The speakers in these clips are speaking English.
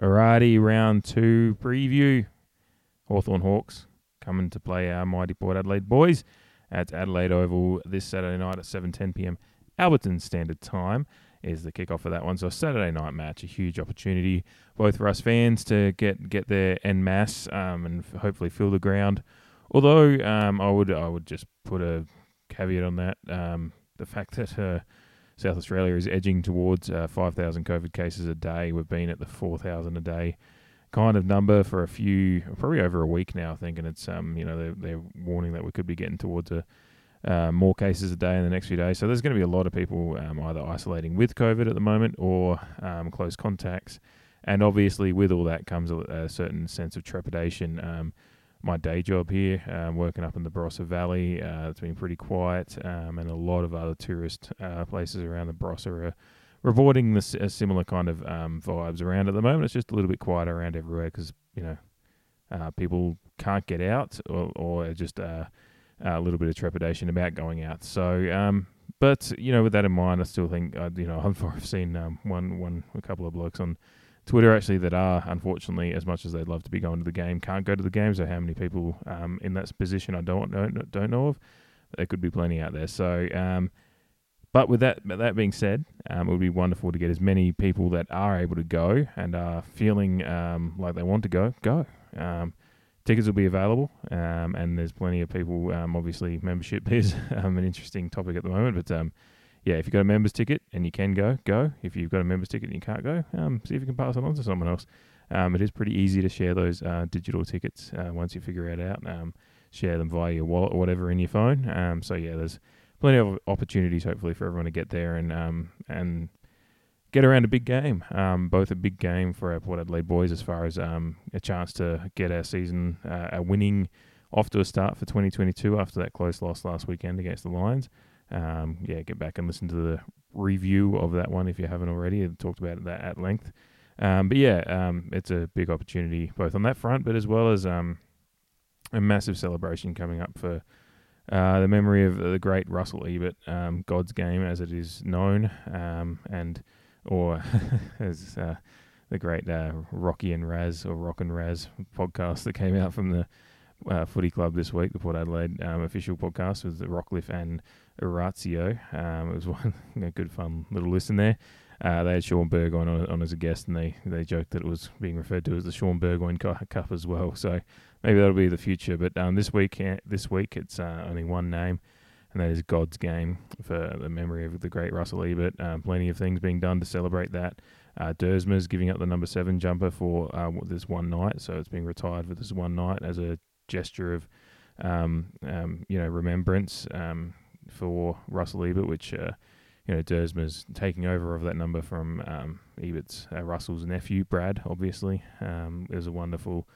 Alrighty, round two preview. Hawthorn Hawks coming to play our mighty Port Adelaide boys at Adelaide Oval this Saturday night at 7:10 p.m. Alberton Standard Time is the kickoff for that one. So Saturday night match, a huge opportunity both for us fans to get get there en masse um, and f- hopefully fill the ground. Although um, I would I would just put a caveat on that. Um, the fact that uh, South Australia is edging towards uh, 5,000 COVID cases a day. We've been at the 4,000 a day kind of number for a few, probably over a week now, I think. And it's, um, you know, they're, they're warning that we could be getting towards a, uh, more cases a day in the next few days. So there's going to be a lot of people um, either isolating with COVID at the moment or um, close contacts. And obviously, with all that comes a, a certain sense of trepidation. Um, my day job here, um, working up in the Barossa Valley. Uh, it's been pretty quiet, um, and a lot of other tourist uh, places around the Barossa are reporting this a similar kind of um, vibes around at the moment. It's just a little bit quiet around everywhere because you know uh, people can't get out, or, or just uh, a little bit of trepidation about going out. So, um, but you know, with that in mind, I still think uh, you know I've seen um, one one a couple of blokes on Twitter actually that are unfortunately as much as they'd love to be going to the game can't go to the game. So how many people um, in that position I don't know don't know of. There could be plenty out there. So, um, but with that that being said, um, it would be wonderful to get as many people that are able to go and are feeling um, like they want to go go. Um, tickets will be available, um, and there's plenty of people. obviously, membership is an interesting topic at the moment, but yeah, if you've got a members ticket and you can go, go. If you've got a members ticket and you can't go, um, see if you can pass it on to someone else. Um, it is pretty easy to share those uh, digital tickets uh, once you figure it out. Um, share them via your wallet or whatever in your phone. Um, so yeah, there's plenty of opportunities hopefully for everyone to get there and um, and get around a big game. Um, both a big game for our Port Adelaide boys as far as um, a chance to get our season, uh, a winning off to a start for 2022 after that close loss last weekend against the Lions um, yeah, get back and listen to the review of that one if you haven't already. I talked about that at length. Um, but yeah, um, it's a big opportunity both on that front, but as well as um, a massive celebration coming up for uh, the memory of the great Russell Ebert, um, God's Game as it is known, um, and or as uh, the great uh, Rocky and Raz or Rock and Raz podcast that came out from the uh, Footy Club this week, the Port Adelaide um, official podcast with the Rockliff and Orazio. Um, it was one a good fun little listen there. Uh, they had Shaun Burgoyne on, on as a guest, and they, they joked that it was being referred to as the Shaun Burgoyne Cup as well. So maybe that'll be the future. But um, this week, uh, this week it's uh, only one name, and that is God's Game for the memory of the great Russell Ebert. Um, plenty of things being done to celebrate that. Uh, Duursma's giving up the number seven jumper for uh, this one night, so it's being retired for this one night as a gesture of, um, um, you know, remembrance um, for Russell Ebert, which uh, you know Duursma's taking over of that number from um, Ebert's uh, Russell's nephew Brad. Obviously, um, it was a wonderful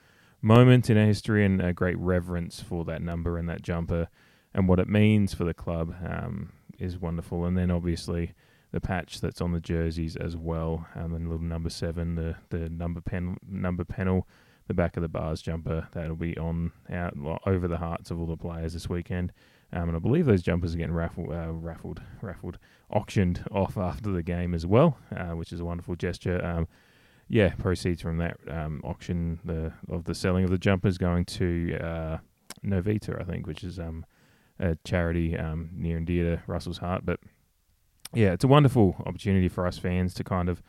moment in our history and a great reverence for that number and that jumper and what it means for the club um, is wonderful. And then obviously the patch that's on the jerseys as well, um, and little number seven, the the number pen number panel the back of the bars jumper that'll be on out over the hearts of all the players this weekend. Um, and I believe those jumpers are getting raffled, uh, raffled, raffled, auctioned off after the game as well, uh, which is a wonderful gesture. Um, yeah, proceeds from that um, auction the of the selling of the jumpers going to uh, Novita, I think, which is um, a charity um, near and dear to Russell's heart. But yeah, it's a wonderful opportunity for us fans to kind of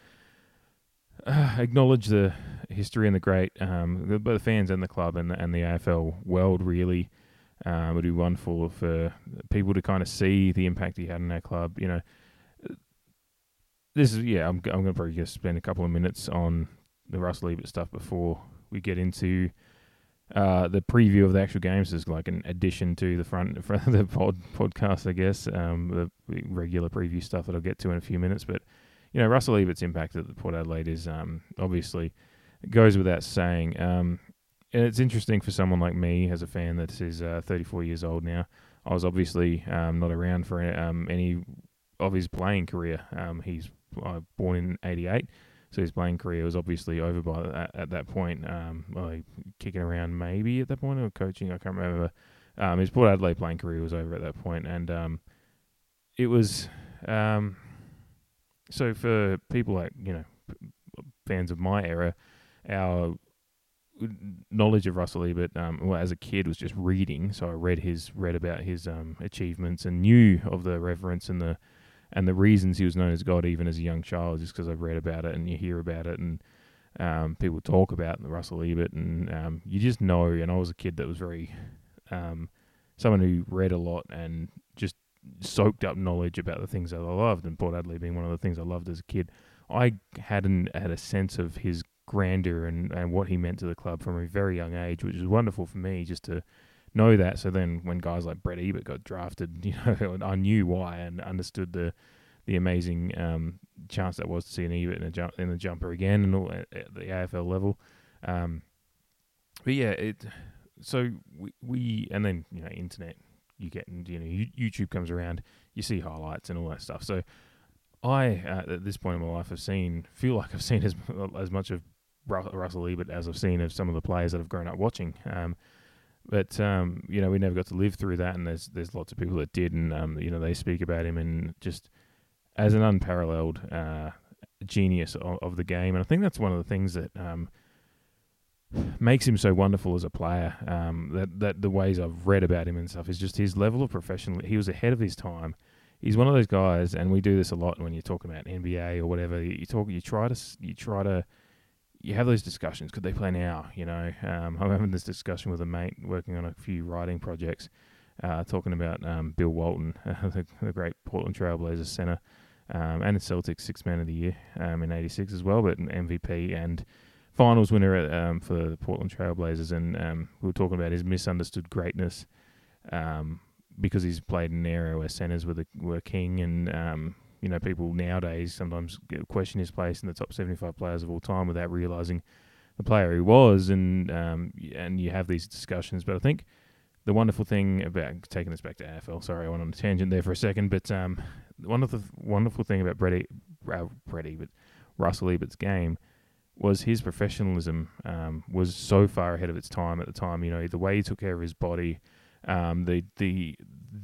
uh, acknowledge the history and the great, um, the, the fans and the club and the, and the AFL world really. Um, it would be wonderful for people to kind of see the impact he had in our club. You know, this is yeah. I'm I'm to probably just spend a couple of minutes on the Russell Ebert stuff before we get into uh, the preview of the actual games. Is like an addition to the front front of the pod, podcast, I guess. Um, the regular preview stuff that I'll get to in a few minutes, but you know, Russell Ebert's impact at the Port Adelaide is um, obviously goes without saying. Um, it's interesting for someone like me, as a fan that is uh, 34 years old now. I was obviously um, not around for um, any of his playing career. Um, he's uh, born in '88, so his playing career was obviously over by at, at that point. Um, well, kicking around maybe at that point or coaching, I can't remember. Um, his Port Adelaide playing career was over at that point, and um, it was um, so for people like you know fans of my era, our knowledge of Russell Ebert, um, well, as a kid, was just reading. So I read his read about his um, achievements and knew of the reverence and the and the reasons he was known as God even as a young child, just because I've read about it and you hear about it and um, people talk about Russell Ebert and um, you just know. And I was a kid that was very um, someone who read a lot and just soaked up knowledge about the things that I loved, and Port Adelaide being one of the things I loved as a kid. I hadn't had a sense of his grandeur and, and what he meant to the club from a very young age, which is wonderful for me just to know that. So then when guys like Brett Ebert got drafted, you know, I knew why and understood the the amazing um, chance that was to see an Ebert in, a jump, in the jumper again and all at, at the AFL level. Um, but yeah, it. So we, we and then you know internet you get you know YouTube comes around, you see highlights and all that stuff. So I uh, at this point in my life have seen feel like I've seen as as much of Russell Ebert as I've seen of some of the players that I've grown up watching. Um, but um, you know, we never got to live through that, and there's there's lots of people that did, and um, you know, they speak about him and just as an unparalleled uh, genius of, of, the game, and I think that's one of the things that um, makes him so wonderful as a player. Um, that that the ways I've read about him and stuff is just his level of professional. He was ahead of his time. He's one of those guys, and we do this a lot when you're talking about NBA or whatever. You talk, you try to, you try to you have those discussions. Could they play now? You know, um, I'm having this discussion with a mate working on a few writing projects, uh, talking about um, Bill Walton, uh, the, the, great Portland Trailblazers center, um, and the Celtics six man of the year um, in '86 as well, but an MVP and finals winner at, um, for the Portland Trailblazers. And um, we were talking about his misunderstood greatness because he's played in an area where centers were the were king and you know, people nowadays sometimes question his place in the top 75 players of all time without realizing the player he was, and um, and you have these discussions. But I think the wonderful thing about taking us back to AFL, sorry, I went on a tangent there for a second, but um, one of the wonderful thing about Brady, uh, Brady, but Russell Ebert's game was his professionalism um, was so far ahead of its time at the time. You know, the way he took care of his body, um, the the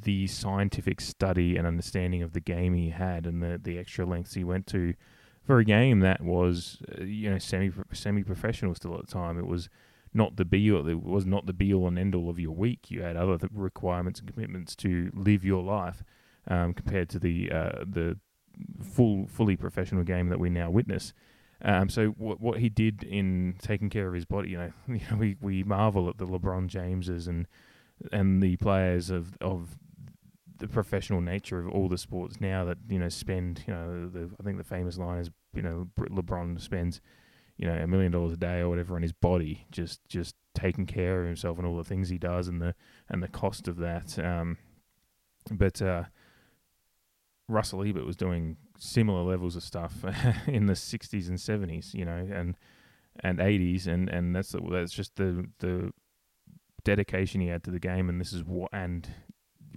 the scientific study and understanding of the game he had and the, the extra lengths he went to for a game that was uh, you know semi semi professional still at the time. It was not the be all. It was not the be all and end all of your week. You had other requirements and commitments to live your life um, compared to the uh, the full fully professional game that we now witness. Um, so what what he did in taking care of his body, you know, you know, we we marvel at the LeBron Jameses and and the players of of the professional nature of all the sports now that you know spend you know the I think the famous line is you know LeBron spends you know a million dollars a day or whatever on his body just just taking care of himself and all the things he does and the and the cost of that um, but uh, Russell Ebert was doing similar levels of stuff in the 60s and 70s you know and and 80s and and that's the, that's just the the dedication he had to the game, and this is what. And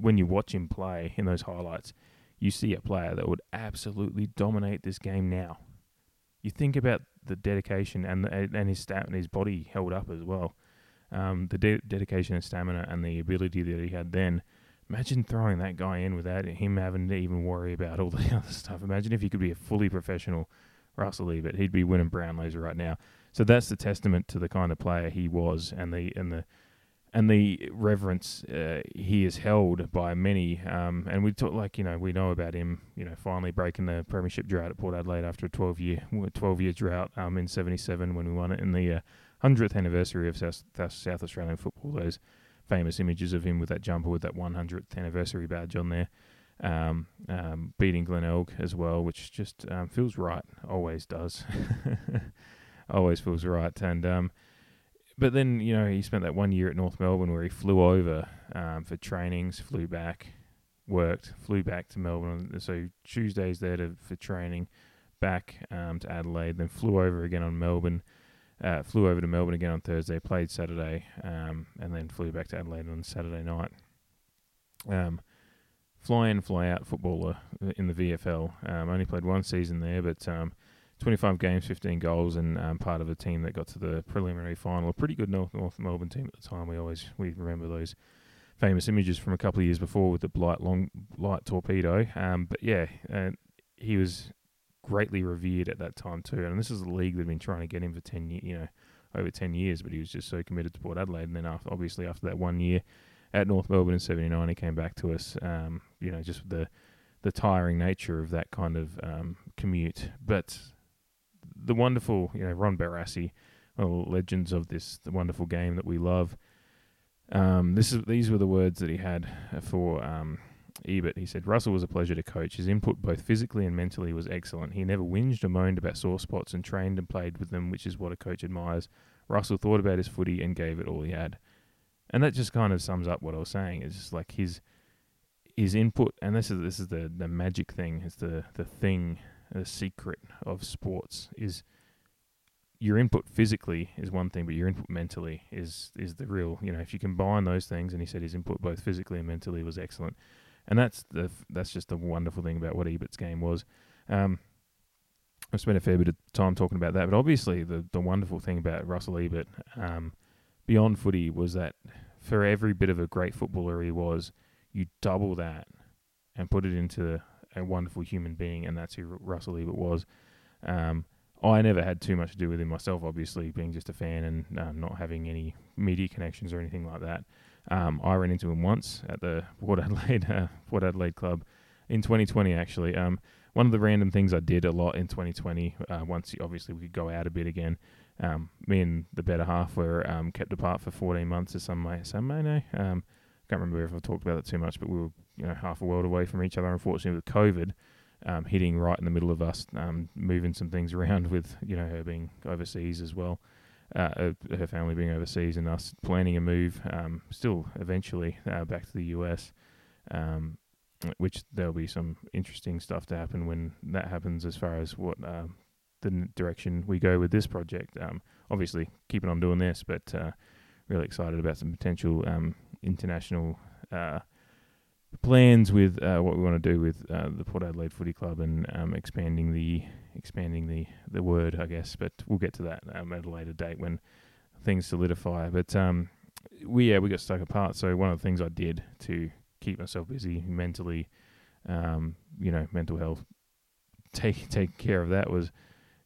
when you watch him play in those highlights, you see a player that would absolutely dominate this game now. You think about the dedication and the, and his stat and his body held up as well. Um, the de- dedication and stamina and the ability that he had then. Imagine throwing that guy in without him having to even worry about all the other stuff. Imagine if he could be a fully professional Russell Ebert. He'd be winning Brownlows right now. So that's the testament to the kind of player he was and the and the and the reverence uh, he is held by many. Um, and we talk like you know we know about him, you know, finally breaking the premiership drought at Port Adelaide after a twelve year twelve year drought um, in '77 when we won it in the uh, hundredth uh, anniversary of South, South Australian football. Those famous images of him with that jumper with that 100th anniversary badge on there. Um, um, beating Glenelg as well, which just um, feels right. Always does. always feels right. And um, but then you know he spent that one year at North Melbourne where he flew over um, for trainings, flew back, worked, flew back to Melbourne. So Tuesdays there to, for training, back um, to Adelaide, then flew over again on Melbourne. Uh, flew over to Melbourne again on Thursday, played Saturday, um, and then flew back to Adelaide on Saturday night. Um, fly in, fly out footballer in the VFL. Um, only played one season there, but um, 25 games, 15 goals, and um, part of a team that got to the preliminary final. A pretty good North, North Melbourne team at the time. We always we remember those famous images from a couple of years before with the Blight long Blight torpedo. Um, but yeah, he was greatly revered at that time too. And this is a league that'd been trying to get him for ten, ye- you know, over ten years, but he was just so committed to Port Adelaide. And then after, obviously after that one year at North Melbourne in '79, he came back to us. Um, you know, just the the tiring nature of that kind of um, commute, but the wonderful, you know, Ron Barassi, the legends of this, the wonderful game that we love. Um, this is these were the words that he had for um, Ebert. He said Russell was a pleasure to coach. His input, both physically and mentally, was excellent. He never whinged or moaned about sore spots and trained and played with them, which is what a coach admires. Russell thought about his footy and gave it all he had, and that just kind of sums up what I was saying. It's just like his his input, and this is this is the the magic thing. It's the the thing, the secret of sports is your input physically is one thing, but your input mentally is is the real. You know, if you combine those things, and he said his input both physically and mentally was excellent, and that's the that's just the wonderful thing about what Ebert's game was. Um, I spent a fair bit of time talking about that, but obviously the the wonderful thing about Russell Ebert, um, beyond footy, was that for every bit of a great footballer he was, you double that and put it into a wonderful human being, and that's who Russell Ebert was. Um, I never had too much to do with him myself, obviously, being just a fan and um, not having any media connections or anything like that. Um, I ran into him once at the Port Adelaide uh, Port Adelaide Club in 2020. Actually, um, one of the random things I did a lot in 2020. Uh, once obviously we could go out a bit again. Um, me and the better half were um, kept apart for 14 months, as some may some may know. I can't remember if I've talked about it too much, but we were you know half a world away from each other. Unfortunately, with COVID um, hitting right in the middle of us, um, moving some things around with you know her being overseas as well, uh, her family being overseas, and us planning a move. Um, still, eventually uh, back to the US, um, which there'll be some interesting stuff to happen when that happens, as far as what uh, the direction we go with this project. Um, obviously, keeping on doing this, but uh, really excited about some potential international uh, plans with uh, what we want to do with uh, the Port Adelaide Footy Club and um, expanding the expanding the, the word, I guess. But we'll get to that um, at a later date when things solidify. But um, we yeah we got stuck apart. So one of the things I did to keep myself busy mentally, um, you know, mental health, take take care of that was,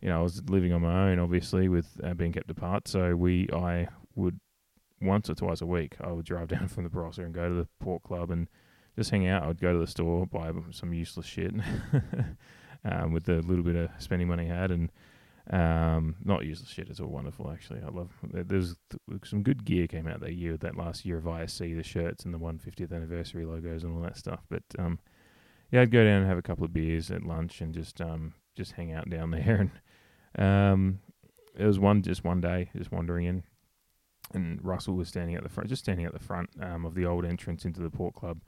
you know, I was living on my own, obviously, with uh, being kept apart. So we I would once or twice a week I would drive down from the Barossa and go to the Port Club and just hang out. I'd go to the store, buy some useless shit um, with the little bit of spending money I had, and um, not useless shit. It's all wonderful, actually. I love. There's some good gear came out that year, that last year of ISC, the shirts and the 150th anniversary logos and all that stuff. But um, yeah, I'd go down and have a couple of beers at lunch and just um, just hang out down there. And um, it was one just one day, just wandering in, and Russell was standing at the front, just standing at the front um, of the old entrance into the Port Club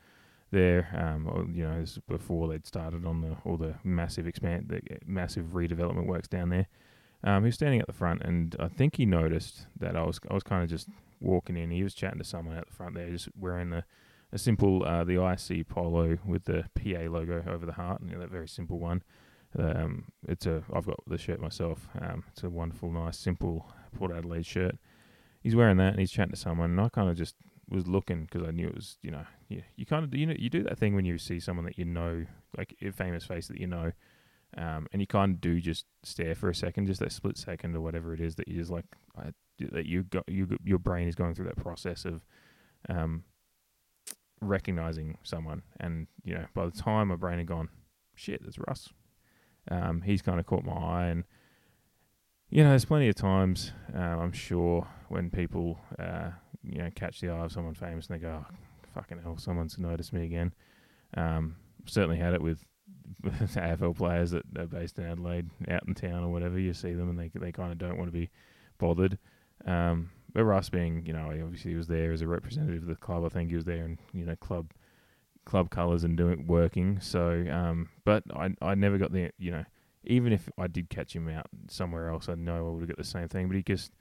there. Um, you know, before they'd started on the all the massive expand, the massive redevelopment works down there. Um, he was standing at the front, and I think he noticed that I was I was kind of just walking in. He was chatting to someone at the front there, just wearing the a simple uh, the IC polo with the PA logo over the heart, you know, that very simple one. Um, it's a I've got the shirt myself. Um, it's a wonderful, nice, simple Port Adelaide shirt. He's wearing that, and he's chatting to someone, and I kind of just was looking because I knew it was, you know, you, you kind of you know you do that thing when you see someone that you know, like a famous face that you know, um, and you kind of do just stare for a second, just that split second or whatever it is that you just like that you got you your brain is going through that process of um, recognizing someone, and you know by the time my brain had gone, shit, there's Russ. Um, he's kind of caught my eye and you know, there's plenty of times uh, I'm sure when people uh, you know catch the eye of someone famous and they go, oh, "Fucking hell, someone's noticed me again." Um, certainly had it with AFL players that are based in Adelaide, out in town or whatever. You see them and they they kind of don't want to be bothered. Um, but Russ being, you know, he obviously was there as a representative of the club. I think he was there in you know club club colours and doing working. So, um, but I I never got the you know even if I did catch him out somewhere else, I know I would have got the same thing. But he just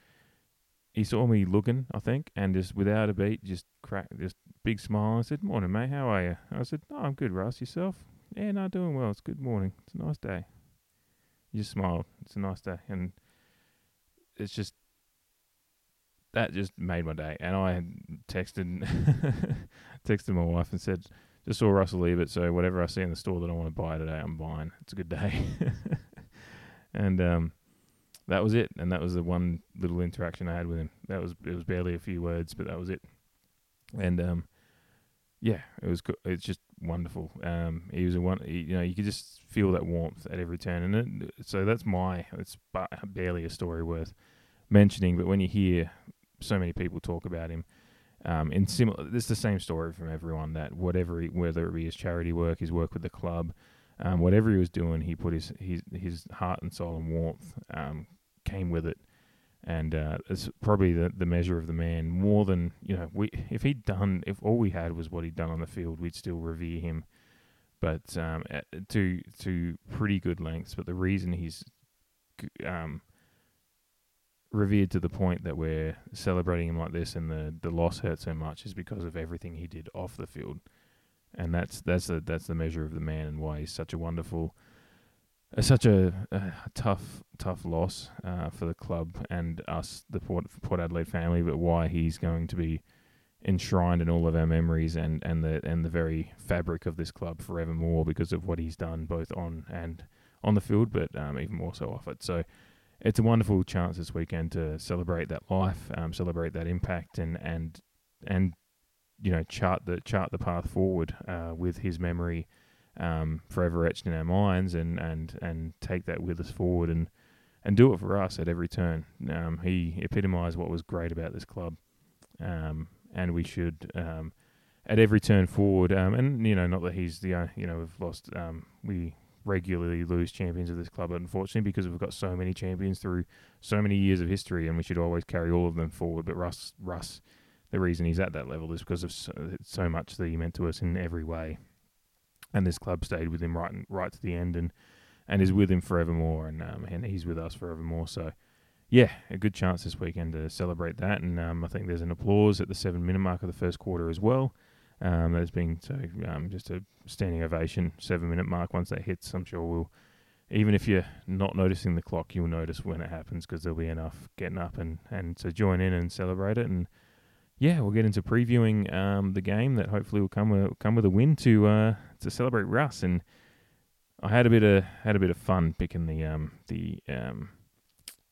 he saw me looking, I think, and just without a beat, just cracked, just big smile. I said, "Morning, mate. How are you?" I said, "Oh, I'm good, Russ. Yourself?" "Yeah, no, doing well. It's good morning. It's a nice day." He just smiled. It's a nice day, and it's just that just made my day. And I texted texted my wife and said, just saw Russell leave it. so whatever I see in the store that I want to buy today, I'm buying. It's a good day. and um, that was it. And that was the one little interaction I had with him. That was it was barely a few words, but that was it. And um, yeah, it was go- it's just wonderful. Um, he was a one, he, you know, you could just feel that warmth at every turn, and it, so that's my it's ba- barely a story worth mentioning. But when you hear so many people talk about him, um, in similar, it's the same story from everyone that whatever, he, whether it be his charity work, his work with the club, um, whatever he was doing, he put his his his heart and soul and warmth um, came with it and uh, it's probably the, the measure of the man more than you know. We if he'd done if all we had was what he'd done on the field, we'd still revere him, but um, to to pretty good lengths. But the reason he's um, revered to the point that we're celebrating him like this and the the loss hurts so much is because of everything he did off the field, and that's that's the that's the measure of the man and why he's such a wonderful it's such a, a, tough, tough loss uh, for the club and us, the Port, Port Adelaide family. But why he's going to be enshrined in all of our memories and, and the and the very fabric of this club forevermore because of what he's done both on and on the field, but um, even more so off it. So it's a wonderful chance this weekend to celebrate that life, um, celebrate that impact, and and and you know chart the chart the path forward uh, with his memory um, forever etched in our minds and, and, and take that with us forward and, and do it for us at every turn. Um, he epitomised what was great about this club, um, and we should um, at every turn forward. Um, and you know, not that he's the uh, you know we've lost. Um, we regularly lose champions of this club, unfortunately, because we've got so many champions through so many years of history, and we should always carry all of them forward. But Russ, Russ, the reason he's at that level is because of so, so much that he meant to us in every way and this club stayed with him right right to the end, and and is with him forevermore, and um, and he's with us forevermore. So, yeah, a good chance this weekend to celebrate that, and um, I think there's an applause at the seven minute mark of the first quarter as well. Um, there's been so um, just a standing ovation seven minute mark once that hits. I'm sure we'll. Even if you're not noticing the clock, you'll notice when it happens because there'll be enough getting up and, and to join in and celebrate it. And yeah, we'll get into previewing um, the game that hopefully will come with, come with a win to uh, to celebrate Russ, and I had a bit of had a bit of fun picking the um the um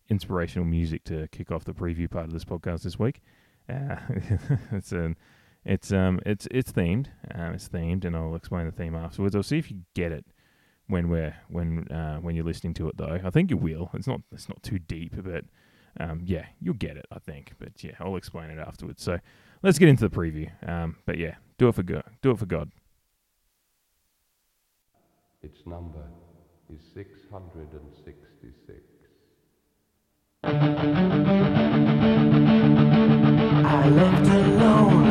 inspirational music to kick off the preview part of this podcast this week. Uh, it's um it's um it's it's themed. Um, it's themed, and I'll explain the theme afterwards. I'll see if you get it when we're when uh, when you're listening to it though. I think you will. It's not it's not too deep, but um, yeah, you'll get it. I think, but yeah, I'll explain it afterwards. So let's get into the preview. Um, but yeah, do it for God. Do it for God. Its number is 666. I left alone.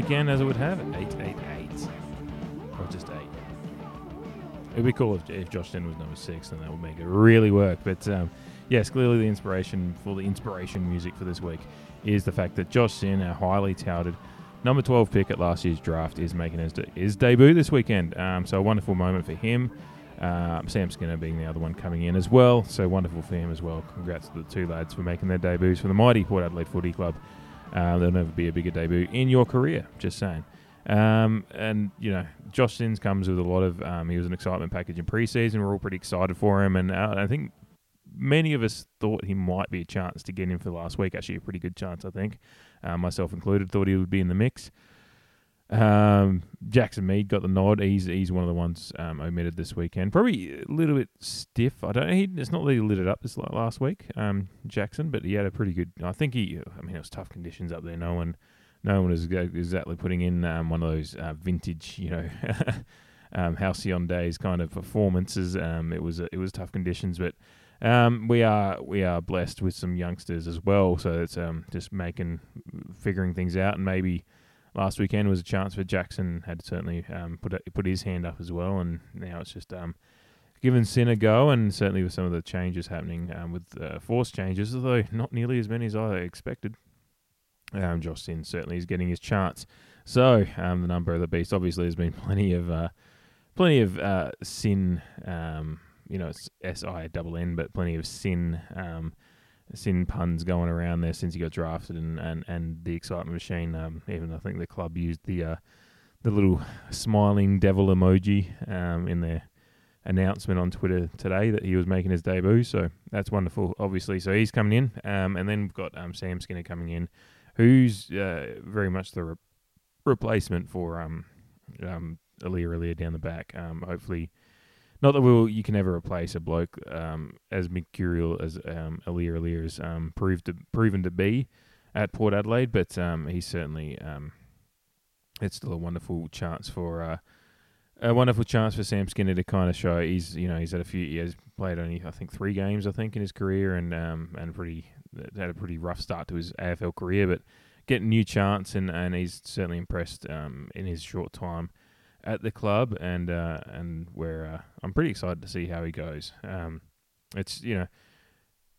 Weekend, as it would have it, eight eight eight, or just eight. It'd be cool if, if Josh Den was number six, and that would make it really work. But um, yes, clearly the inspiration for the inspiration music for this week is the fact that Josh Sinn, our highly touted number 12 pick at last year's draft, is making his, de- his debut this weekend. Um, so a wonderful moment for him. Um, Sam Skinner being the other one coming in as well. So wonderful for him as well. Congrats to the two lads for making their debuts for the mighty Port Adelaide Footy Club. Uh, there'll never be a bigger debut in your career, just saying. Um, and, you know, Josh Sinn's comes with a lot of, um, he was an excitement package in preseason. We're all pretty excited for him. And uh, I think many of us thought he might be a chance to get in for the last week. Actually, a pretty good chance, I think, uh, myself included. Thought he would be in the mix. Um, Jackson Mead got the nod. He's he's one of the ones um, omitted this weekend. Probably a little bit stiff. I don't. He, it's not that he lit it up this last week, um, Jackson, but he had a pretty good. I think he. I mean, it was tough conditions up there. No one, no one exa- exactly putting in um, one of those uh, vintage, you know, um, halcyon days kind of performances. Um, it was it was tough conditions, but um, we are we are blessed with some youngsters as well. So it's um, just making figuring things out, and maybe last weekend was a chance for Jackson had certainly um, put a, put his hand up as well, and now it's just um, given Sinn a go, and certainly with some of the changes happening um, with uh, force changes, although not nearly as many as I expected. Um, Josh Sinn certainly is getting his chance. So um, the number of the beast obviously there's been plenty of uh, plenty of uh, Sin. Um, you know, S I double N, but plenty of Sin. Sin puns going around there since he got drafted, and and, and the excitement machine. Um, even I think the club used the uh, the little smiling devil emoji um, in their announcement on Twitter today that he was making his debut. So that's wonderful, obviously. So he's coming in, um, and then we've got um, Sam Skinner coming in, who's uh, very much the re- replacement for um, um, Aliir Aliir down the back. Um, hopefully. Not that we'll, you can ever replace a bloke um, as mercurial as um, Aliir Aliir has um, proved to, proven to be at Port Adelaide, but um, he's certainly um, it's still a wonderful chance for uh, a wonderful chance for Sam Skinner to kind of show he's you know he's had a few he has played only I think three games I think in his career and um, and pretty had a pretty rough start to his AFL career, but getting a new chance and, and he's certainly impressed um, in his short time at the club, and uh, and where uh, I'm pretty excited to see how he goes. Um, it's you know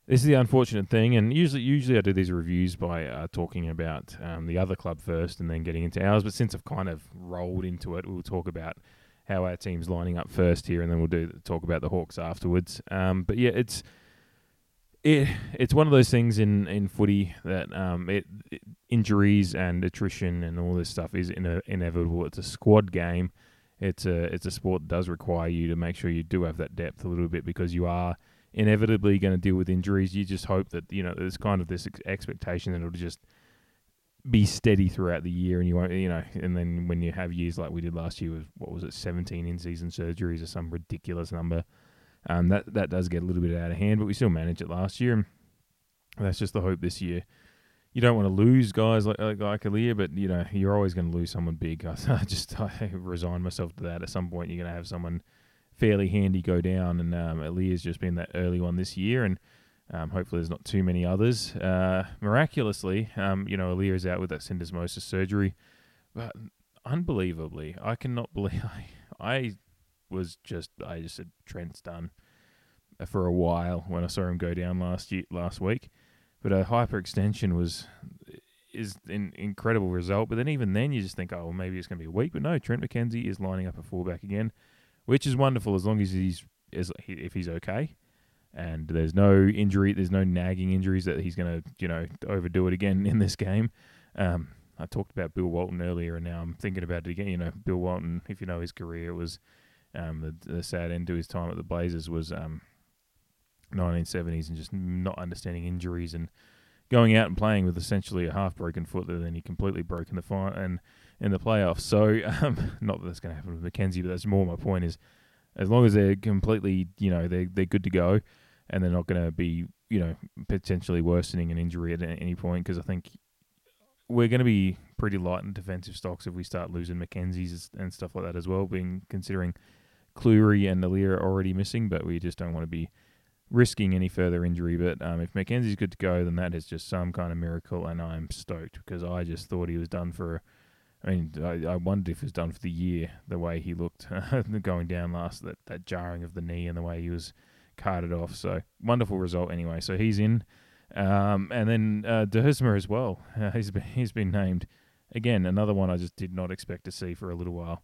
this is the unfortunate thing, and usually usually I do these reviews by uh, talking about um, the other club first, and then getting into ours. But since I've kind of rolled into it, we'll talk about how our team's lining up first here, and then we'll do talk about the Hawks afterwards. Um, but yeah, it's it it's one of those things in, in footy that um, it, it injuries and attrition and all this stuff is ine- inevitable. It's a squad game. It's a it's a sport that does require you to make sure you do have that depth a little bit because you are inevitably going to deal with injuries. You just hope that you know there's kind of this ex- expectation that it'll just be steady throughout the year, and you won't you know. And then when you have years like we did last year with what was it, 17 in season surgeries or some ridiculous number. Um, that that does get a little bit out of hand, but we still managed it last year. And that's just the hope this year. You don't want to lose guys like like, like Aliir, but you know you're always going to lose someone big. I, I just I resign myself to that. At some point, you're going to have someone fairly handy go down, and um, Aliir's just been that early one this year, and um, hopefully there's not too many others. Uh, miraculously, um, you know Aliir is out with that syndesmosis surgery, but unbelievably, I cannot believe I, I was just I just said Trent's done for a while when I saw him go down last year last week. But a hyperextension was is an incredible result. But then even then you just think, oh well, maybe it's going to be a week. But no, Trent McKenzie is lining up a fullback again, which is wonderful as long as he's as if he's okay. And there's no injury, there's no nagging injuries that he's going to, you know, overdo it again in this game. Um, I talked about Bill Walton earlier, and now I'm thinking about it again. You know, Bill Walton, if you know his career, was um, the, the sad end to his time at the Blazers was um, 1970s and just not understanding injuries and going out and playing with essentially a half broken foot that then he completely broke in the fi- and in the playoffs. So um, not that that's going to happen with McKenzie, but that's more my point is as long as they're completely you know they they're good to go and they're not going to be you know potentially worsening an injury at any point because I think we're going to be pretty light in defensive stocks if we start losing McKenzie's and stuff like that as well. Being considering Cleary and Aliir are already missing, but we just don't want to be risking any further injury. But um, if McKenzie's good to go, then that is just some kind of miracle, and I'm stoked because I just thought he was done for. I mean, I, I wondered if he was done for the year. The way he looked going down last, that that jarring of the knee, and the way he was carted off. So wonderful result anyway. So he's in, um, and then uh, as well. Uh, he's been he's been named again. Another one I just did not expect to see for a little while.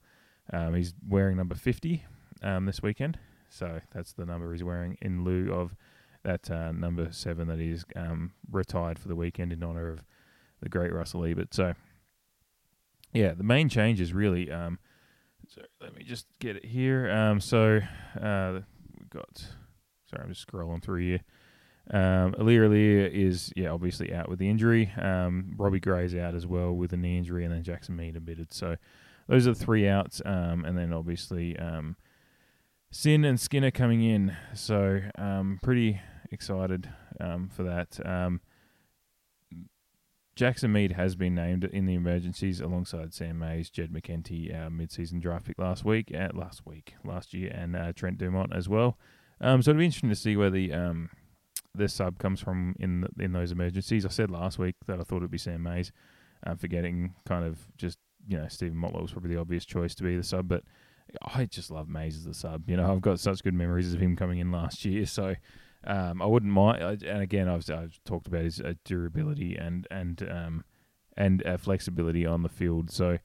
Um, he's wearing number fifty um, this weekend. So that's the number he's wearing in lieu of that uh, number seven that he's um, retired for the weekend in honour of the great Russell Ebert. So, yeah, the main change is really. Um, so let me just get it here. Um, so uh, we've got. Sorry, I'm just scrolling through here. Um, Aliir Aliir is yeah obviously out with the injury. Um, Robbie Gray's out as well with a knee injury, and then Jackson Mead admitted. So those are the three outs, um, and then obviously um, Sinn and Skinner coming in. So um, pretty excited um, for that. Um, Jackson Mead has been named in the emergencies alongside Sam Mayes, Jed McEntee, our mid-season draft pick last week, uh, last week, last year, and uh, Trent Dumont as well. Um, so it'll be interesting to see where the um, the sub comes from in the, in those emergencies. I said last week that I thought it'd be Sam Mayes, uh, forgetting kind of just you know Steven Motlop was probably the obvious choice to be the sub, but I just love Mayes as a sub. You know, I've got such good memories of him coming in last year, so um, I wouldn't mind. And again, I've, I've talked about his uh, durability and and um, and uh, flexibility on the field. So,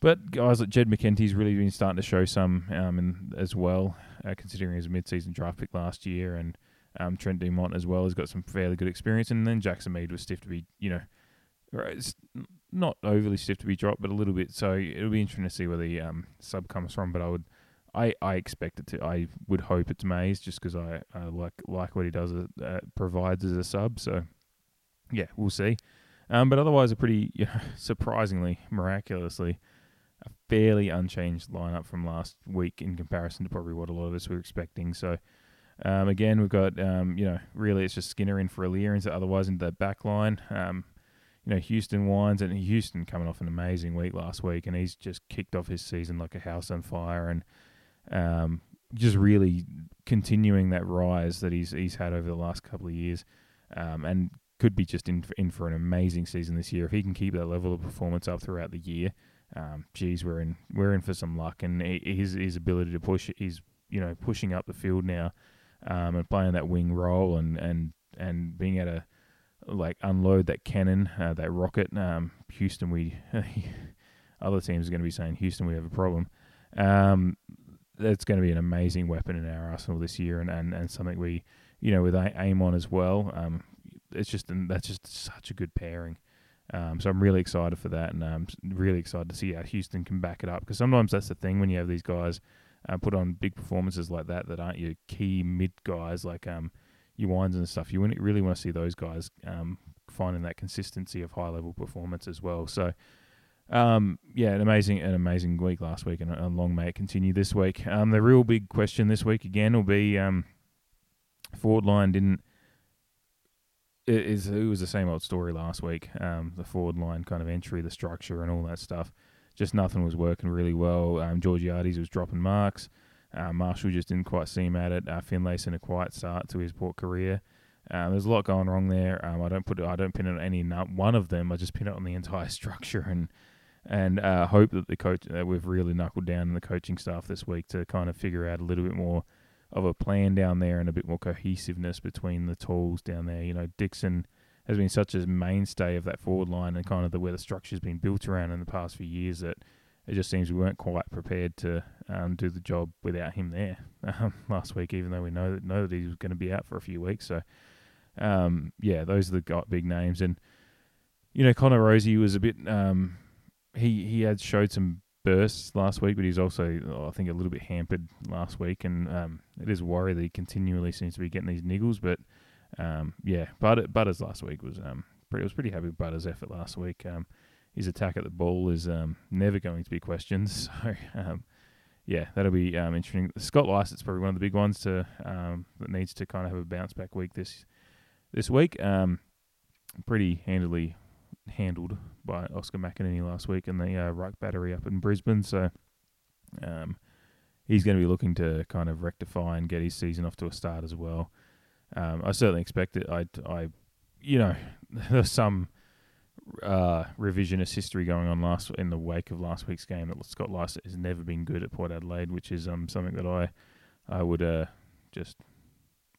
but guys like Jed McEntee's really been starting to show some um, and as well, uh, considering his mid-season draft pick last year, and um, Trent Dumont as well has got some fairly good experience. And then Jackson Mead was stiff to be, you know, not overly stiff to be dropped, but a little bit. So it'll be interesting to see where the um, sub comes from. But I would, I, I expect it to. I would hope it's Mayes, just because I, I like like what he does uh, provides as a sub. So yeah, we'll see. Um, but otherwise, a pretty you know, surprisingly, miraculously, a fairly unchanged lineup from last week in comparison to probably what a lot of us were expecting. So. Um, again, we've got um, you know really it's just Skinner in for Aliir, and otherwise into the back line. Um, you know, Houston Wines and Houston coming off an amazing week last week, and he's just kicked off his season like a house on fire, and um, just really continuing that rise that he's he's had over the last couple of years, um, and could be just in in for an amazing season this year if he can keep that level of performance up throughout the year. Um, geez, we're in we're in for some luck, and his his ability to push, he's you know pushing up the field now, um, and playing that wing role, and and and being able to like unload that cannon, uh, that rocket. Um, Houston, we other teams are going to be saying Houston, we have a problem. Um, that's going to be an amazing weapon in our arsenal this year, and, and, and something we, you know, with aim on as well. Um, it's just that's just such a good pairing. Um, so I'm really excited for that, and I'm really excited to see how Houston can back it up. Because sometimes that's the thing when you have these guys uh, put on big performances like that that aren't your key mid guys, like um, your wines and stuff. You really want to see those guys um, finding that consistency of high level performance as well. So, um, yeah, an amazing, an amazing week last week, and a long may it continue this week. Um, the real big question this week again will be um, forward line didn't. It, is, it was the same old story last week. Um, the forward line kind of entry, the structure, and all that stuff. Just nothing was working really well. Um, Georgiades was dropping marks. Uh, Marshall just didn't quite seem at it. Uh, Finlayson a quiet start to his port career. Uh, there's a lot going wrong there. Um, I don't put I don't pin it on any one of them. I just pin it on the entire structure and and uh, hope that the coach that we've really knuckled down in the coaching staff this week to kind of figure out a little bit more of a plan down there and a bit more cohesiveness between the tools down there. You know, Dixon has been such a mainstay of that forward line and kind of the where the structure's been built around in the past few years that it just seems we weren't quite prepared to um, do the job without him there um, last week, even though we know that know that he was going to be out for a few weeks. So, um, yeah, those are the big names, and you know, Connor Rozee was a bit. Um, he he had showed some bursts last week, but he's also oh, I think a little bit hampered last week, and um, it is a worry that he continually seems to be getting these niggles. But um, yeah, Butter, Butters last week was um, pretty, I was pretty happy with Butters' effort last week. Um, his attack at the ball is um, never going to be questioned. So, um, yeah, that'll be um, interesting. Scott Lycett's probably one of the big ones to um, that needs to kind of have a bounce back week this this week. Um, pretty handily handled by Oscar McInerney last week in the uh, ruck battery up in Brisbane. So, um, he's going to be looking to kind of rectify and get his season off to a start as well. I certainly expect it. I, I, you know, there's some uh, revisionist history going on last in the wake of last week's game that Scott Lycett has never been good at Port Adelaide, which is um something that I I would uh just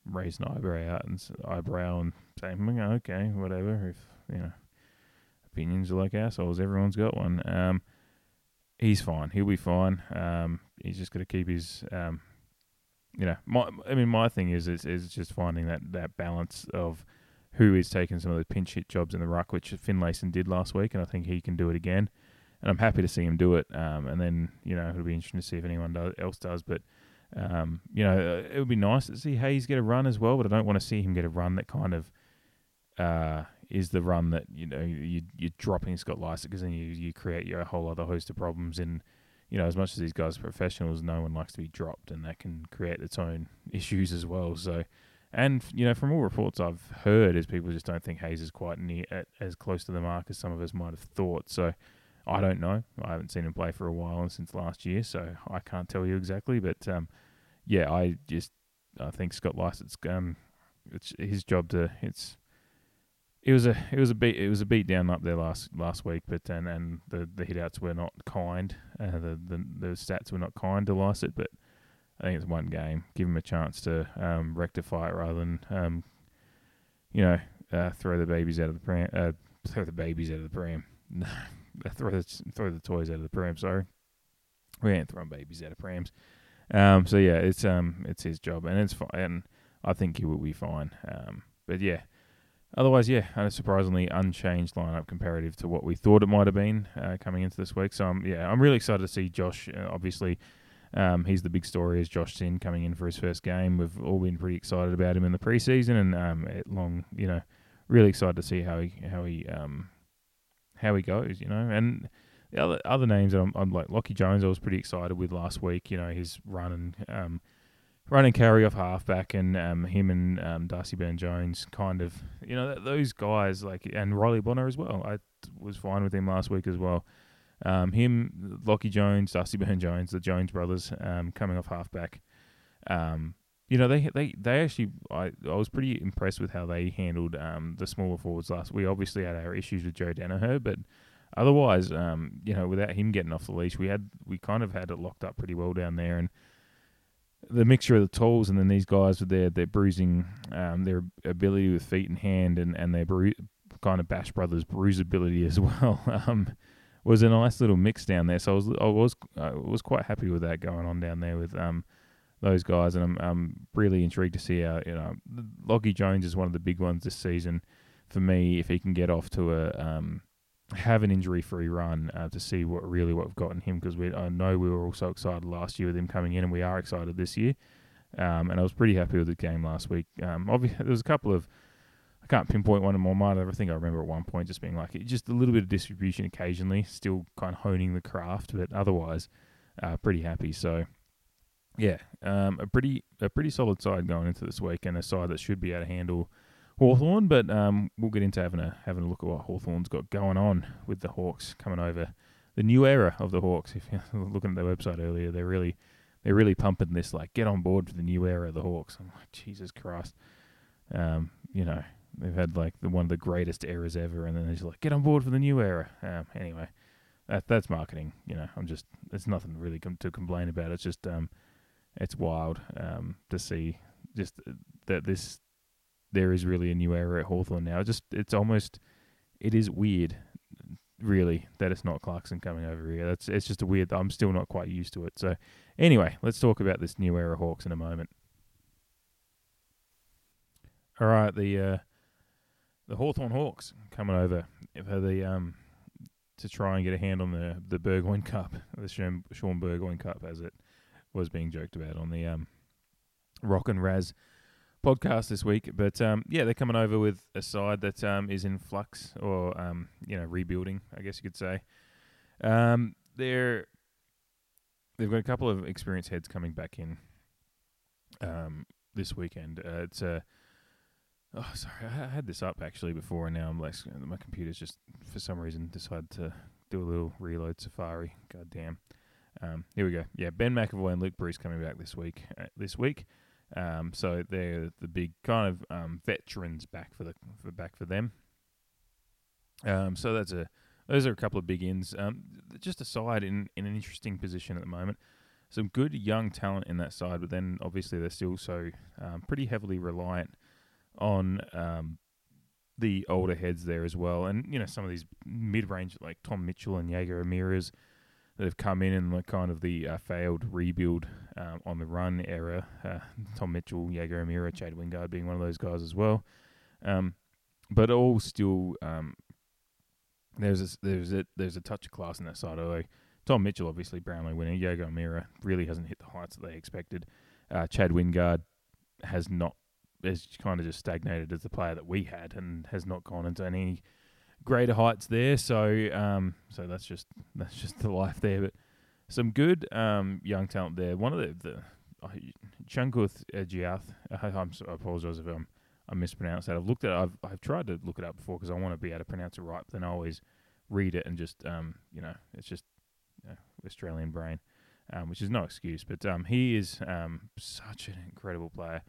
raise an eyebrow out and eyebrow and say okay whatever if you know opinions are like assholes everyone's got one. Um he's fine he'll be fine um he's just got to keep his um you know my I mean my thing is is, is just finding that that balance of who is taking some of the pinch hit jobs in the ruck, which Finlayson did last week, and I think he can do it again. And I'm happy to see him do it. Um, and then you know it'll be interesting to see if anyone does, else does. But Um, you know, it would be nice to see Hayes get a run as well, but I don't want to see him get a run that kind of uh, is the run that you know you you're dropping Scott Lycett because then you you create your whole other host of problems. And you know, as much as these guys are professionals, no one likes to be dropped, and that can create its own issues as well. So. And you know, from all reports I've heard, is people just don't think Hayes is quite near as close to the mark as some of us might have thought. So, I don't know. I haven't seen him play for a while since last year, so I can't tell you exactly. But um, yeah, I just I think Scott Lycett's um, it's his job to it's it was a it was a beat it was a beat down up there last last week, but and and the the hitouts were not kind. Uh, the, the the stats were not kind to Lycett, but I think it's one game. Give him a chance to um, rectify it rather than um, you know uh, throw the babies out of the pram. Uh, throw the babies out of the pram. throw the throw the toys out of the pram. Sorry, we ain't throwing babies out of prams. Um, so yeah, it's um it's his job, and it's fine. And I think he will be fine. Um, but yeah, otherwise, yeah, a surprisingly unchanged lineup comparative to what we thought it might have been uh, coming into this week. So I'm yeah, I'm really excited to see Josh. Uh, obviously, um, he's the big story as Josh Sinn coming in for his first game. We've all been pretty excited about him in the preseason, and um, long, you know, really excited to see how he how he um how he goes. You know, and the other other names that I'm, I'm like Lachie Jones, I was pretty excited with last week. You know, his run and um, run and carry off halfback, and um, him and um, Darcy Byrne Jones, kind of, you know, th- those guys like, and Riley Bonner as well. I was fine with him last week as well. Um, him, Lachie Jones, Darcy Byrne Jones, the Jones brothers, um, coming off halfback. Um, you know, they they they actually, I I was pretty impressed with how they handled um, the smaller forwards last. We obviously had our issues with Joe Daniher, but otherwise, um, you know, without him getting off the leash, we had we kind of had it locked up pretty well down there, and the mixture of the tools and then these guys with their their bruising, um, their ability with feet and hand, and and their bru- kind of Bash Brothers bruisability as well, was a nice little mix down there. So I was I was I was quite happy with that going on down there with um those guys, and I'm I'm really intrigued to see how you know Lachie Jones is one of the big ones this season for me if he can get off to a um have an injury-free run uh, to see what really what we've got in him because we I know we were all so excited last year with him coming in, and we are excited this year. Um, and I was pretty happy with the game last week. Um, obviously, there was a couple of I can't pinpoint one in my mind. I think I remember at one point just being like just a little bit of distribution occasionally, still kind of honing the craft, but otherwise, uh, pretty happy. So, yeah, um, a pretty a pretty solid side going into this week, and a side that should be able to handle Hawthorn, but um, we'll get into having a having a look at what Hawthorn's got going on with the Hawks coming over the new era of the Hawks. If you're looking at their website earlier, they're really they're really pumping this like get on board for the new era of the Hawks. I'm like Jesus Christ, um, you know they've had like the one of the greatest eras ever, and then they're just like get on board for the new era. Um, anyway, that that's marketing. You know, I'm just there's nothing really com- to complain about. It's just um, it's wild um to see just that this there is really a new era at Hawthorn now. Just it's almost it is weird, really, that it's not Clarkson coming over here. That's it's just a weird. I'm still not quite used to it. So anyway, let's talk about this new era Hawks in a moment. All right, the uh, the Hawthorn Hawks coming over for the um to try and get a hand on the the Burgoyne Cup, the Shaun, Shaun Burgoyne Cup, as it was being joked about on the um Rock and Raz podcast this week. But um, yeah, they're coming over with a side that um, is in flux or um, you know rebuilding, I guess you could say. Um, they're they've got a couple of experienced heads coming back in um, this weekend. Uh, it's a oh sorry, I had this up actually before, and now I'm like my computer's just for some reason decided to do a little reload Safari. God damn. Um, here we go. Yeah, Ben McEvoy and Luke Breust coming back this week. Uh, this week, um, so they're the big kind of um, veterans back for the for back for them. Um, so that's a those are a couple of big ins. Um, just a side in in an interesting position at the moment. Some good young talent in that side, but then obviously they're still so um, pretty heavily reliant on um, the older heads there as well. And you know some of these mid range like Tom Mitchell and Jaeger O'Meara that have come in in the kind of the uh, failed rebuild um, on the run era. Uh, Tom Mitchell, Jaeger O'Meara, Chad Wingard being one of those guys as well. Um, but all still, um, there's a, there's a there's a touch of class in that side. Although Tom Mitchell, obviously Brownlow winner. Jaeger O'Meara really hasn't hit the heights that they expected. Uh, Chad Wingard has not has kind of just stagnated as the player that we had and has not gone into any greater heights there. So um, so that's just that's just the life there. But some good um, young talent there. One of the the uh, Ejiath. I'm so, I apologize if I'm I mispronounced that. I've looked at I've I've tried to look it up before because I want to be able to pronounce it right. But then I always read it and just um you know it's just you know, Australian brain, um, which is no excuse. But um he is um such an incredible player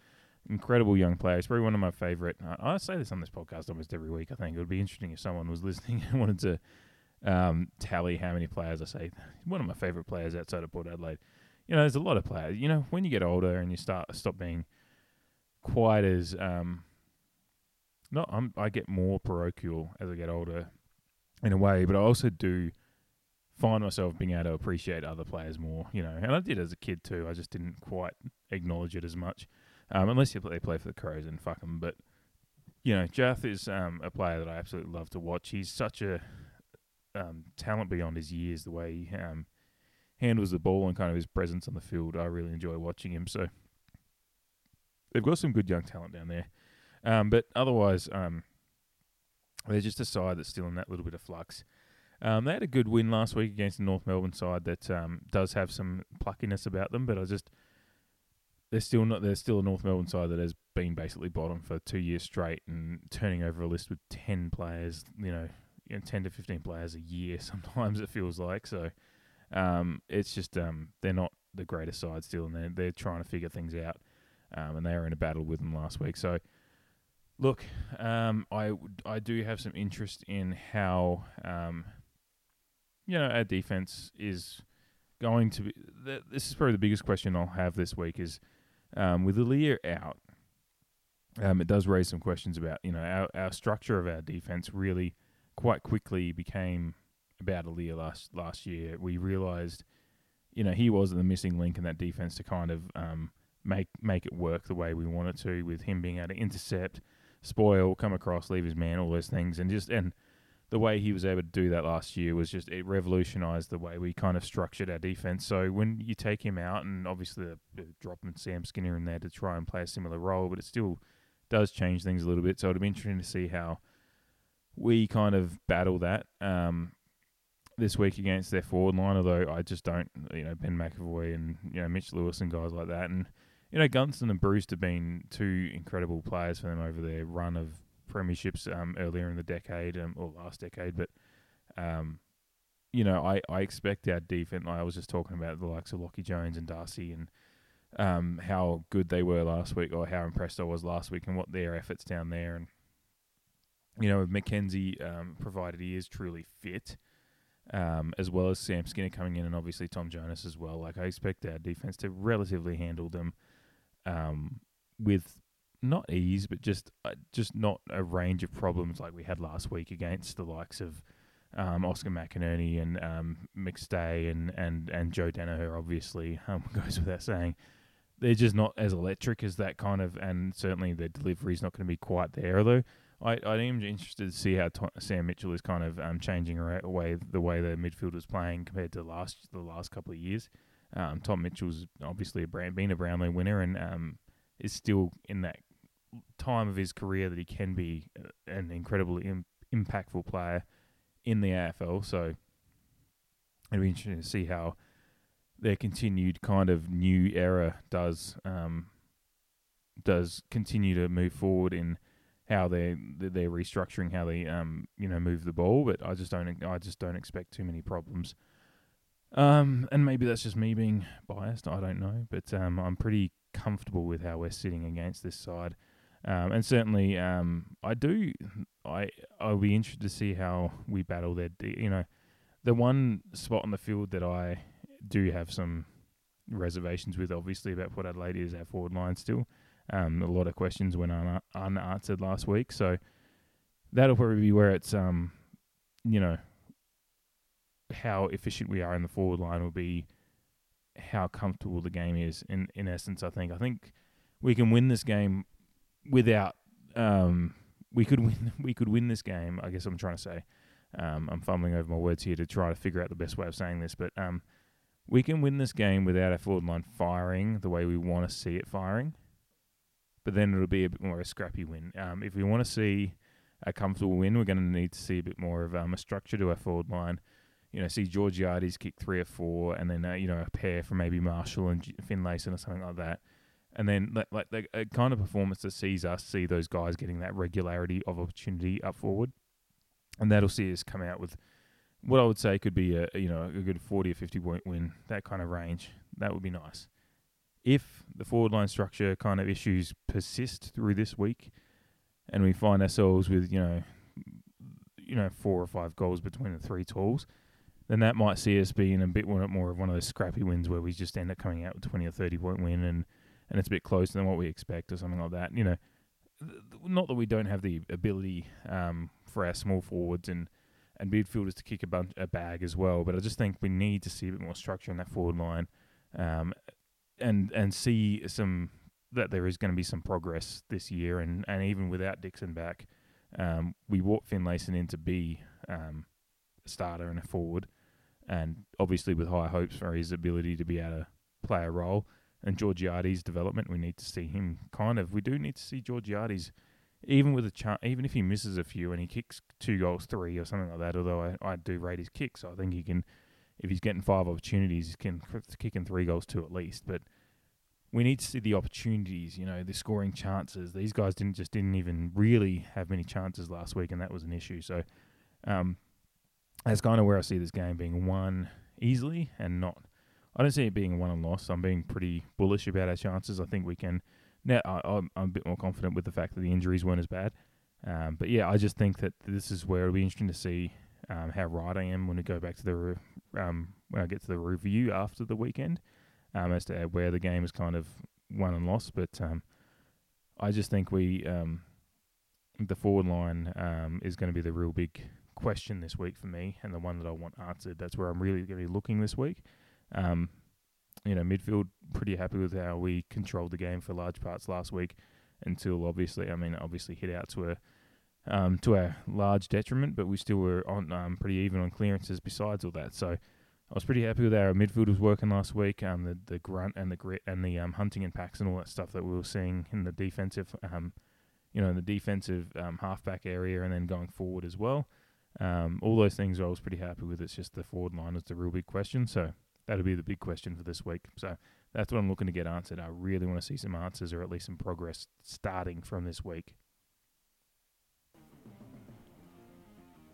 incredible young player. He's probably one of my favourite. I, I say this on this podcast almost every week. I think it would be interesting if someone was listening and wanted to um, tally how many players I say. One of my favourite players outside of Port Adelaide. You know, there's a lot of players. You know, when you get older and you start stop being quite as um, not. I'm, I get more parochial as I get older, in a way, but I also do find myself being able to appreciate other players more. You know, and I did as a kid too. I just didn't quite acknowledge it as much. Um, unless they play for the Crows and fuck them. But you know, Jiath is um, a player that I absolutely love to watch. He's such a um, talent beyond his years. The way he um, handles the ball and kind of his presence on the field, I really enjoy watching him. So they've got some good young talent down there. Um, but otherwise, um, they're just a side that's still in that little bit of flux. Um, they had a good win last week against the North Melbourne side that does have some pluckiness about them, but I just they're still not. They're still a North Melbourne side that has been basically bottom for two years straight and turning over a list with ten players. You know, you know ten to fifteen players a year. Sometimes it feels like so. Um, it's just um, they're not the greatest side still, and they're they're trying to figure things out. Um, and they were in a battle with them last week. So, look, um, I I do have some interest in how um, you know our defense is going to be. This is probably the biggest question I'll have this week is um, with Aliir out, um, it does raise some questions about you know our, our structure of our defense really quite quickly became about Aliir last last year. We realised you know he was the missing link in that defense to kind of um, make make it work the way we wanted to, with him being able to intercept, spoil, come across, leave his man, all those things, and just and the way he was able to do that last year was just it revolutionized the way we kind of structured our defense. So when you take him out, and obviously dropping Sam Skinner in there to try and play a similar role, but it still does change things a little bit. So it'll be interesting to see how we kind of battle that um, this week against their forward line. Although I just don't, you know, Ben McEvoy and you know Mitch Lewis and guys like that, and you know Gunston and Breust have been two incredible players for them over their run of premierships um, earlier in the decade um, or last decade, but um, you know, I, I expect our defense. I was just talking about the likes of Lachie Jones and Darcy and um, how good they were last week, or how impressed I was last week, and what their efforts down there. And you know, McKenzie, um, provided he is truly fit, um, as well as Sam Skinner coming in, and obviously Tom Jonas as well. Like I expect our defense to relatively handle them um, with not ease, but just uh, just not a range of problems like we had last week against the likes of um, Oscar McInerney and um, McStay and, and, and Joe Daniher, obviously, um, goes without saying. They're just not as electric as that kind of, and certainly their delivery is not going to be quite there. Although I, I am interested to see how Sam Mitchell is kind of um, changing away the way the midfield was playing compared to last the last couple of years. Um, Tom Mitchell's obviously a brand, been a Brownlow winner and um, is still in that time of his career that he can be uh, an incredibly Im- impactful player in the AFL. So it'll be interesting to see how their continued kind of new era does um, does continue to move forward in how they they're restructuring how they um you know move the ball. But I just don't I just don't expect too many problems. Um, and maybe that's just me being biased. I don't know, but um, I'm pretty comfortable with how we're sitting against this side. Um, and certainly, um, I do. I I'll be interested to see how we battle that. You know, the one spot on the field that I do have some reservations with, obviously, about Port Adelaide is our forward line. Still, um, a lot of questions went un- unanswered last week, so that'll probably be where it's um, you know, how efficient we are in the forward line will be how comfortable the game is. In in essence, I think I think we can win this game without um, we could win we could win this game. I guess I'm trying to say Um, I'm fumbling over my words here to try to figure out the best way of saying this, but um, we can win this game without our forward line firing the way we want to see it firing. But then it'll be a bit more of a scrappy win. Um, if we want to see a comfortable win, we're going to need to see a bit more of um, a structure to our forward line. You know, see Georgiades kick three or four, and then uh, you know a pair from maybe Marshall and Finlayson or something like that. And then like, the a kind of performance that sees us see those guys getting that regularity of opportunity up forward, and that'll see us come out with what I would say could be a you know a good forty or fifty point win, that kind of range. That would be nice. If the forward line structure kind of issues persist through this week, and we find ourselves with you know you know four or five goals between the three tools, then that might see us being a bit more of one of those scrappy wins where we just end up coming out with twenty or thirty point win and and it's a bit closer than what we expect or something like that. You know, not that we don't have the ability um, for our small forwards and and midfielders to kick a bunch a bag as well, but I just think we need to see a bit more structure in that forward line, um, and and see some that there is going to be some progress this year, and, and even without Dixon back, um, we brought Finlayson in to be um, a starter and a forward, and obviously with high hopes for his ability to be able to play a role. And Georgiades' development, we need to see him kind of. We do need to see Georgiades, even with a chance, even if he misses a few and he kicks two goals, three or something like that. Although I, I do rate his kicks, so I think he can, if he's getting five opportunities, he can kick in three goals two at least. But we need to see the opportunities, you know, the scoring chances. These guys didn't just didn't even really have many chances last week, and that was an issue. So, um, that's kind of where I see this game being won easily and not. I don't see it being a won and loss. I'm being pretty bullish about our chances. I think we can. Now I, I'm, I'm a bit more confident with the fact that the injuries weren't as bad. Um, but yeah, I just think that this is where it'll be interesting to see um, how right I am when we go back to the re- um, when I get to the review after the weekend um, as to where the game is kind of won and lost. But um, I just think we um, the forward line is going to be the real big question this week for me, and the one that I want answered. That's where I'm really going to be looking this week. Um, you know, midfield pretty happy with how we controlled the game for large parts last week, until obviously, I mean, obviously hit out to um, to our large detriment, but we still were on um, pretty even on clearances. Besides all that, so I was pretty happy with how our midfield was working last week. Um, the the grunt and the grit and the um, hunting and packs and all that stuff that we were seeing in the defensive, um, you know, in the defensive um, halfback area, and then going forward as well. Um, all those things I was pretty happy with. It's just the forward line is the real big question. So that'll be the big question for this week. So that's what I'm looking to get answered. I really want to see some answers or at least some progress starting from this week.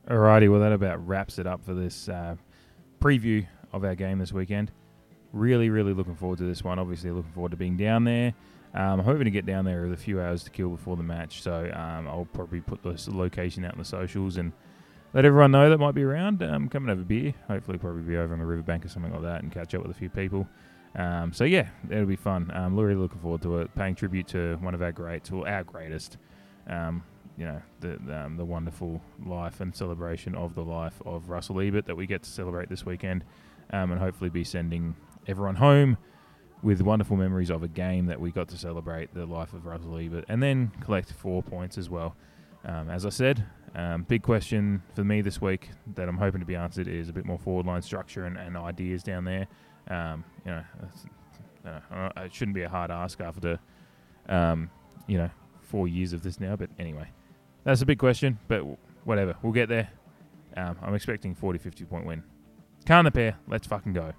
Alrighty, well that about wraps it up for this uh, preview of our game this weekend. Really, really looking forward to this one. Obviously, looking forward to being down there. Um, I'm hoping to get down there with a few hours to kill before the match, so um, I'll probably put the location out in the socials and let everyone know that might be around. Um, come and have a beer. Hopefully, probably be over on the riverbank or something like that and catch up with a few people. Um, so yeah, it'll be fun. Um, really looking forward to it. Paying tribute to one of our greats, or our greatest. Um, you know, the the, um, the wonderful life and celebration of the life of Russell Ebert that we get to celebrate this weekend, um, and hopefully be sending everyone home with wonderful memories of a game that we got to celebrate the life of Russell Ebert, and then collect four points as well. Um, as I said, um, big question for me this week that I'm hoping to be answered is a bit more forward line structure and, and ideas down there. Um, you know, uh, it shouldn't be a hard ask after, um, you know, four years of this now. But anyway, that's a big question. But whatever, we'll get there. Um, I'm expecting 40, 50 point win. Can't the pair. Let's fucking go.